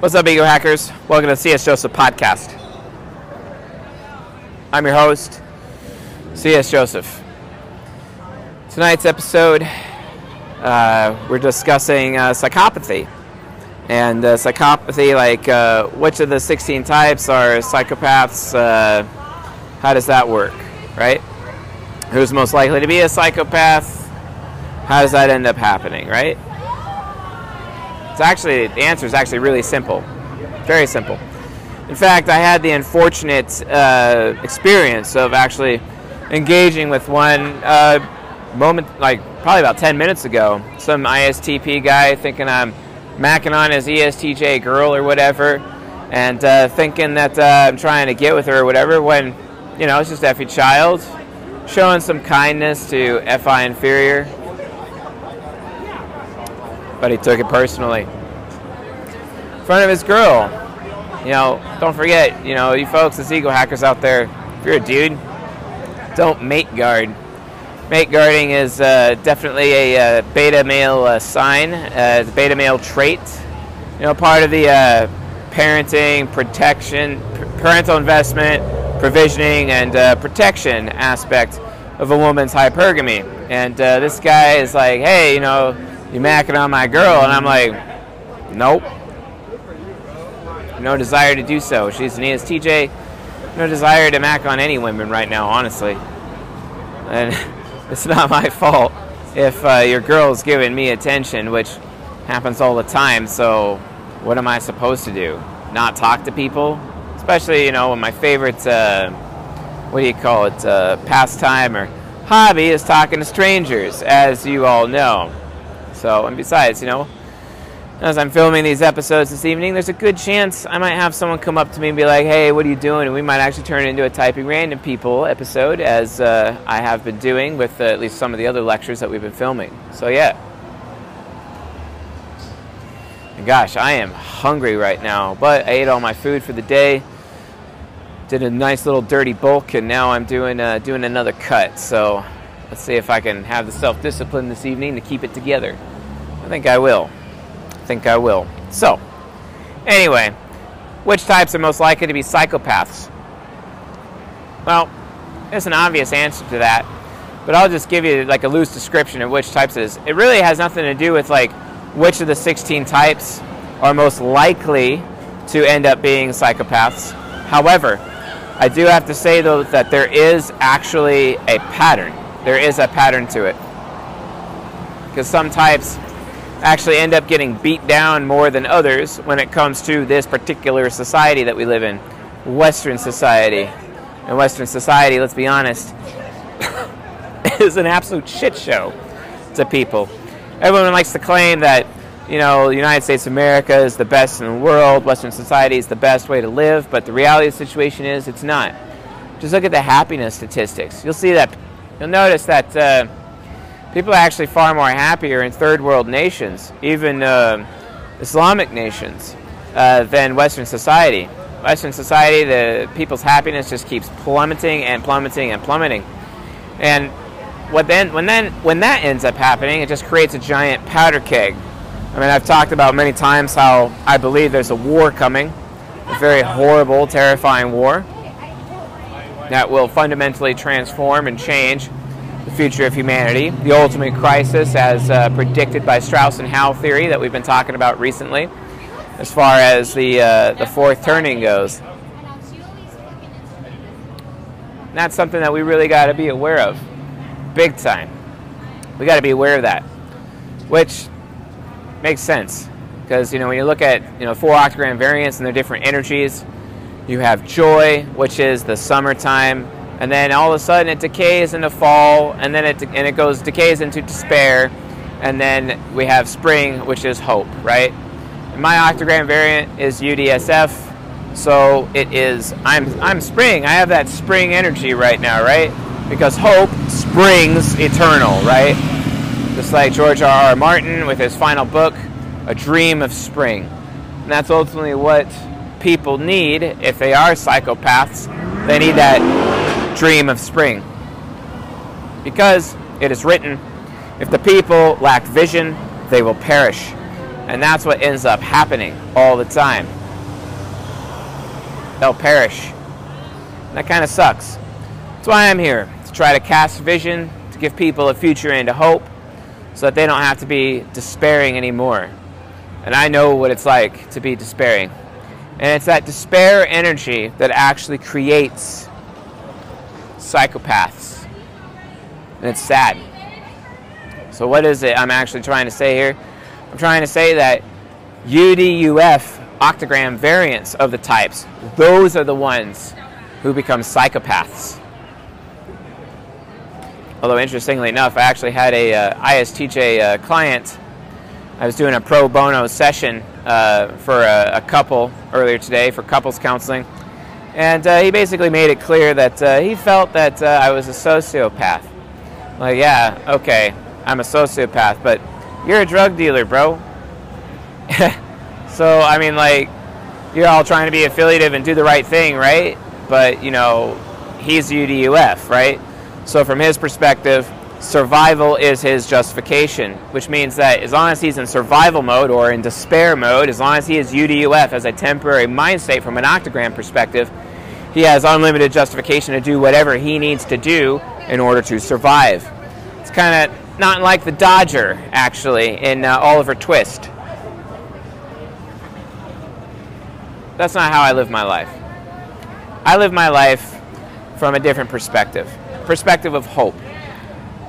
What's up, Ego Hackers? Welcome to CS Joseph Podcast. I'm your host, CS Joseph. Tonight's episode, uh, we're discussing uh, psychopathy. And uh, psychopathy, like uh, which of the 16 types are psychopaths? Uh, how does that work, right? Who's most likely to be a psychopath? How does that end up happening, right? It's actually the answer is actually really simple, very simple. In fact, I had the unfortunate uh, experience of actually engaging with one uh, moment, like probably about 10 minutes ago. Some ISTP guy thinking I'm macking on his ESTJ girl or whatever, and uh, thinking that uh, I'm trying to get with her or whatever. When you know it's just Fe Child, showing some kindness to FI inferior but he took it personally. In front of his girl. You know, don't forget, you know, you folks, as ego hackers out there, if you're a dude, don't mate guard. Mate guarding is uh, definitely a uh, beta male uh, sign, uh, it's a beta male trait. You know, part of the uh, parenting, protection, parental investment, provisioning, and protection aspect of a woman's hypergamy. And this guy is like, hey, you know, you're macking on my girl, and I'm like, nope. No desire to do so. She's an ESTJ. No desire to mac on any women right now, honestly. And it's not my fault if uh, your girl's giving me attention, which happens all the time. So, what am I supposed to do? Not talk to people? Especially, you know, when my favorite, uh, what do you call it, uh, pastime or hobby is talking to strangers, as you all know. So, and besides, you know, as I'm filming these episodes this evening, there's a good chance I might have someone come up to me and be like, hey, what are you doing? And we might actually turn it into a Typing Random People episode, as uh, I have been doing with uh, at least some of the other lectures that we've been filming. So, yeah. Gosh, I am hungry right now, but I ate all my food for the day. Did a nice little dirty bulk, and now I'm doing uh, doing another cut. So let's see if I can have the self discipline this evening to keep it together. I think I will. Think I will. So, anyway, which types are most likely to be psychopaths? Well, there's an obvious answer to that, but I'll just give you like a loose description of which types it is. It really has nothing to do with like which of the 16 types are most likely to end up being psychopaths. However, I do have to say though that there is actually a pattern. There is a pattern to it. Because some types actually end up getting beat down more than others when it comes to this particular society that we live in Western society. And Western society, let's be honest, is an absolute shit show to people. Everyone likes to claim that, you know, the United States of America is the best in the world, Western society is the best way to live, but the reality of the situation is it's not. Just look at the happiness statistics. You'll see that, you'll notice that. Uh, people are actually far more happier in third world nations, even uh, Islamic nations, uh, than Western society. Western society, the people's happiness just keeps plummeting and plummeting and plummeting. And what then, when then when that ends up happening, it just creates a giant powder keg. I mean, I've talked about many times how I believe there's a war coming, a very horrible, terrifying war that will fundamentally transform and change future of humanity, the ultimate crisis, as uh, predicted by Strauss and Howe theory that we've been talking about recently, as far as the uh, the fourth turning goes. And that's something that we really got to be aware of, big time. We got to be aware of that, which makes sense because you know when you look at you know four octagram variants and their different energies, you have joy, which is the summertime and then all of a sudden it decays into fall, and then it and it goes decays into despair, and then we have spring, which is hope, right? My octagram variant is UDSF, So it is. I'm I'm spring. I have that spring energy right now, right? Because hope springs eternal, right? Just like George R. R. Martin with his final book, A Dream of Spring. And that's ultimately what people need if they are psychopaths. They need that dream of spring. Because it is written, if the people lack vision, they will perish. And that's what ends up happening all the time. They'll perish. And that kind of sucks. That's why I'm here, to try to cast vision, to give people a future and a hope, so that they don't have to be despairing anymore. And I know what it's like to be despairing. And it's that despair energy that actually creates psychopaths. And it's sad. So, what is it I'm actually trying to say here? I'm trying to say that UDUF octagram variants of the types, those are the ones who become psychopaths. Although, interestingly enough, I actually had a uh, ISTJ uh, client. I was doing a pro bono session uh, for a, a, couple earlier today for couples counseling. And uh, he basically made it clear that uh, he felt that uh, I was a sociopath. Like, yeah, okay, I'm a sociopath, but you're a drug dealer, bro. so, I mean, like, you're all trying to be affiliative and do the right thing, right? But, you know, he's UDUF, right? So, from his perspective, survival is his justification, which means that as long as he's in survival mode or in despair mode, as long as he is UDUF as a temporary mind state from an octagram perspective, he has unlimited justification to do whatever he needs to do in order to survive. It's kind of not like the Dodger, actually, in uh, Oliver Twist. That's not how I live my life. I live my life from a different perspective perspective of hope.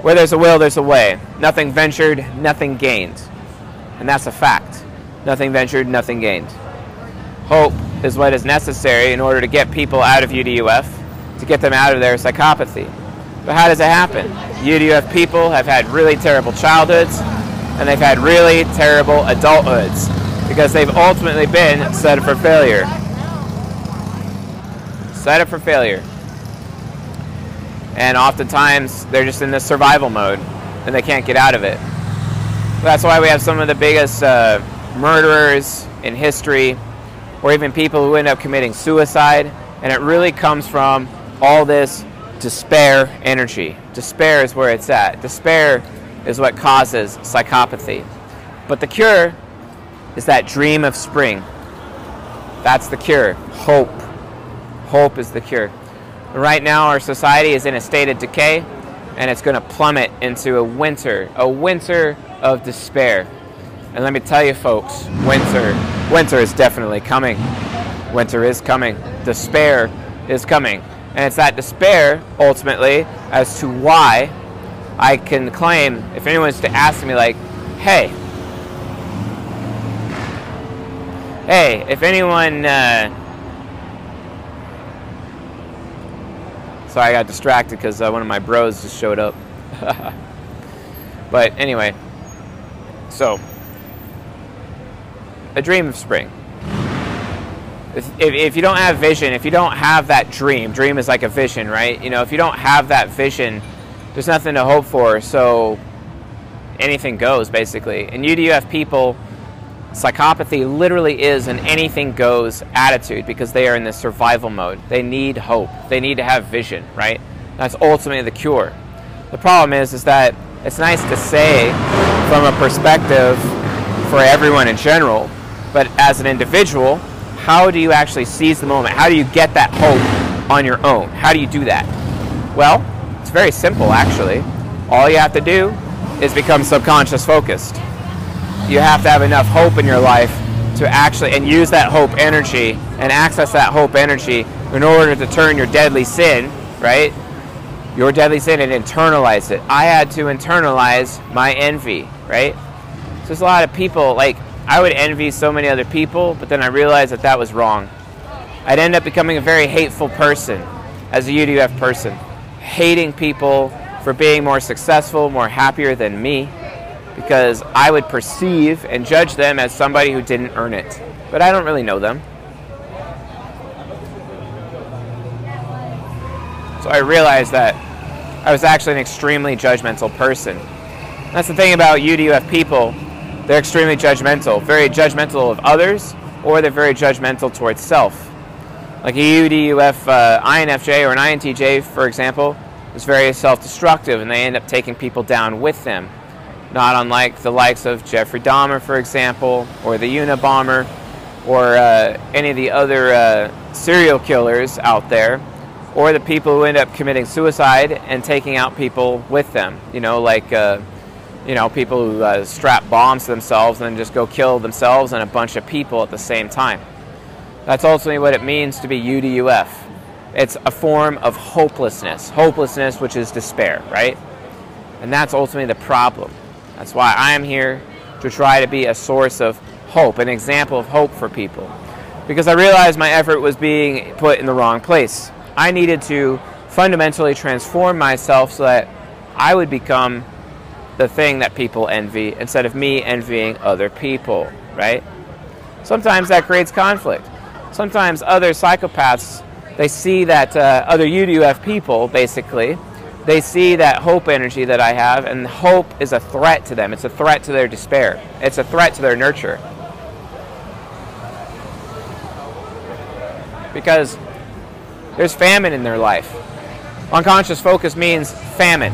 Where there's a will, there's a way. Nothing ventured, nothing gained. And that's a fact. Nothing ventured, nothing gained. Hope is what is necessary in order to get people out of UDUF, to get them out of their psychopathy. But how does it happen? UDUF people have had really terrible childhoods, and they've had really terrible adulthoods because they've ultimately been set up for failure. Set up for failure and oftentimes they're just in this survival mode and they can't get out of it. That's why we have some of the biggest uh, murderers in history, or even people who end up committing suicide, and it really comes from all this despair energy. Despair is where it's at. Despair is what causes psychopathy. But the cure is that dream of spring. That's the cure. Hope. Hope is the cure. Right now, our society is in a state of decay, and it's going to plummet into a winter, a winter of despair. And let me tell you, folks, winter, winter is definitely coming. Winter is coming. Despair is coming. And it's that despair, ultimately, as to why I can claim, if anyone's to ask me, like, hey, hey, if anyone, uh, Sorry, I got distracted because uh, one of my bros just showed up. but anyway, so a dream of spring. If, if, if, you don't have vision, if you don't have that dream, dream is like a vision, right? You know, if you don't have that vision, there's nothing to hope for. So anything goes, basically. And you do have people Psychopathy literally is an anything goes attitude because they are in this survival mode. They need hope. They need to have vision, right? That's ultimately the cure. The problem is is that it's nice to say from a perspective for everyone in general, but as an individual, how do you actually seize the moment? How do you get that hope on your own? How do you do that? Well, it's very simple actually. All you have to do is become subconscious focused you have to have enough hope in your life to actually and use that hope energy and access that hope energy in order to turn your deadly sin, right? Your deadly sin and internalize it. I had to internalize my envy, right? So there's a lot of people like I would envy so many other people, but then I realized that that was wrong. I'd end up becoming a very hateful person as a UDF person, hating people for being more successful, more happier than me because I would perceive and judge them as somebody who didn't earn it. But I don't really know them. So I realized that I was actually an extremely judgmental person. That's the thing about UDUF people. They're extremely judgmental, very judgmental of others, or they're very judgmental towards self. Like a UDUF uh, INFJ or an INTJ, for example, is very self destructive and they end up taking people down with them not unlike the likes of Jeffrey Dahmer, for example, or the Unabomber, or uh, any of the other uh, serial killers out there, or the people who end up committing suicide and taking out people with them. You know, like uh, you know people who uh, strap bombs to themselves and then just go kill themselves and a bunch of people at the same time. That's ultimately what it means to be UDUF. It's a form of hopelessness. Hopelessness, which is despair, right? And that's ultimately the problem. That's why I am here to try to be a source of hope, an example of hope for people. Because I realized my effort was being put in the wrong place. I needed to fundamentally transform myself so that I would become the thing that people envy instead of me envying other people, right? Sometimes that creates conflict sometimes other psychopaths they see that uh, other UDUF people basically they see that hope energy that I have and hope is a threat to them. It's a threat to their despair. It's a threat to their nurture. Because there's famine in their life. Unconscious focus means famine.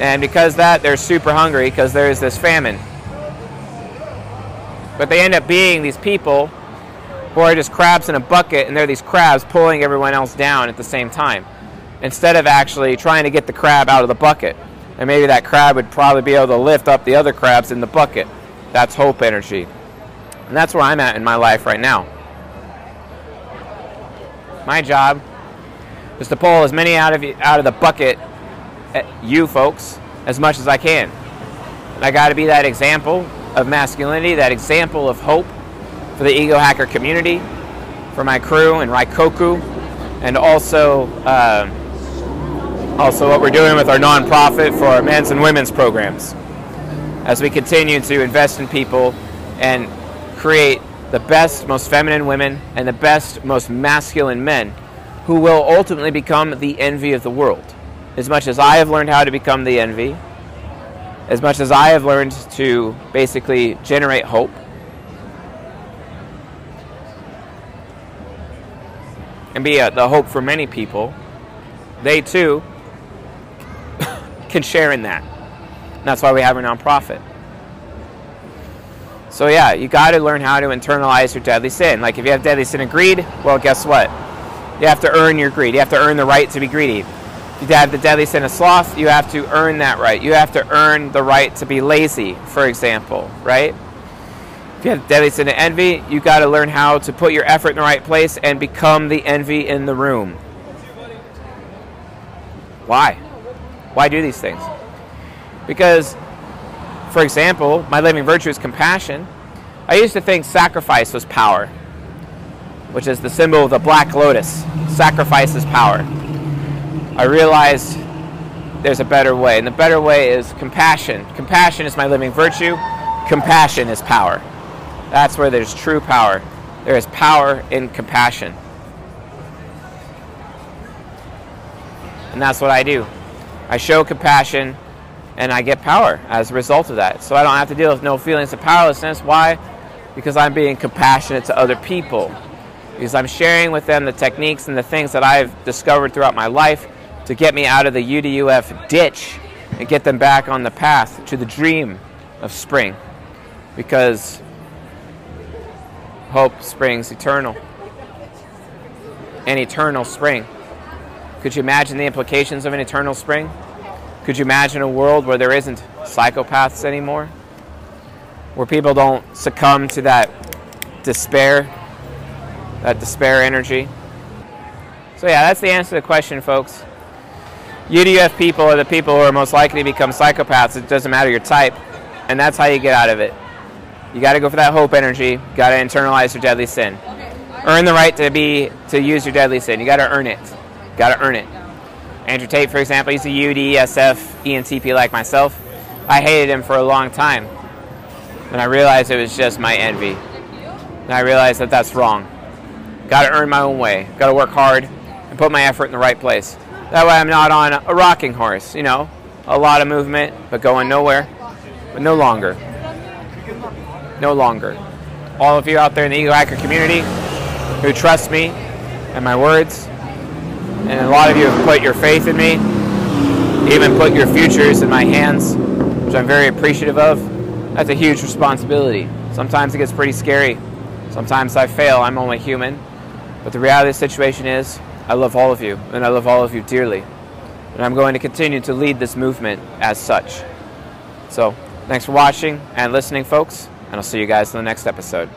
And because that they're super hungry because there's this famine. But they end up being these people who are just crabs in a bucket, and they're these crabs pulling everyone else down at the same time, instead of actually trying to get the crab out of the bucket. And maybe that crab would probably be able to lift up the other crabs in the bucket. That's hope energy. And that's where I'm at in my life right now. My job is to pull as many out of out of the bucket at you folks as much as I can. And I got to be that example of masculinity, that example of hope, for the Ego Hacker community, for my crew and Raikoku, and also uh, also what we're doing with our nonprofit for our men's and women's programs. As we continue to invest in people and create the best, most feminine women and the best, most masculine men who will ultimately become the envy of the world. As much as I have learned how to become the envy, as much as I have learned to basically generate hope, and be a, the hope for many people, they too can share in that. And that's why we have a nonprofit. So yeah, you got to learn how to internalize your deadly sin. Like if you have deadly sin of greed, well, guess what? You have to earn your greed. You have to earn the right to be greedy. If you have the deadly sin of sloth, you have to earn that right. You have to earn the right to be lazy, for example, right? If you have deadly sin of envy, you got to learn how to put your effort in the right place and become the envy in the room. Why? Why do these things? Because, for example, my living virtue is compassion. I used to think sacrifice was power, which is the symbol of the black lotus. Sacrifice is power. I realized there's a better way, and the better way is compassion. Compassion is my living virtue, compassion is power. That's where there's true power. There is power in compassion. And that's what I do. I show compassion and I get power as a result of that. So I don't have to deal with no feelings of powerlessness. Why? Because I'm being compassionate to other people. Because I'm sharing with them the techniques and the things that I've discovered throughout my life to get me out of the UDUF ditch and get them back on the path to the dream of spring. Because hope springs eternal. An eternal spring. Could you imagine the implications of an eternal spring? Could you imagine a world where there isn't psychopaths anymore? Where people don't succumb to that despair, that despair energy? So, yeah, that's the answer to the question, folks. UDF people are the people who are most likely to become psychopaths. It doesn't matter your type, and that's how you get out of it. You got to go for that hope energy. Got to internalize your deadly sin. Earn the right to be to use your deadly sin. You got to earn it. Got to earn it. Andrew Tate, for example, he's a UDSF ENTP like myself. I hated him for a long time, and I realized it was just my envy. And I realized that that's wrong. Got to earn my own way. Got to work hard. and put my effort in the right place. That way I'm not on a rocking horse, you know, a lot of movement, but going nowhere, but no longer. No longer. All of you out there in the Ego Hacker community who trust me and my words, and a lot of you have put your faith in me, even put your futures in my hands, which I'm very appreciative of. That's a huge responsibility. Sometimes it gets pretty scary. Sometimes I fail. I'm only human. But the reality of the situation is, I love all of you, and I love all of you dearly. And I'm going to continue to lead this movement as such. So, thanks for watching and listening, folks, and I'll see you guys in the next episode.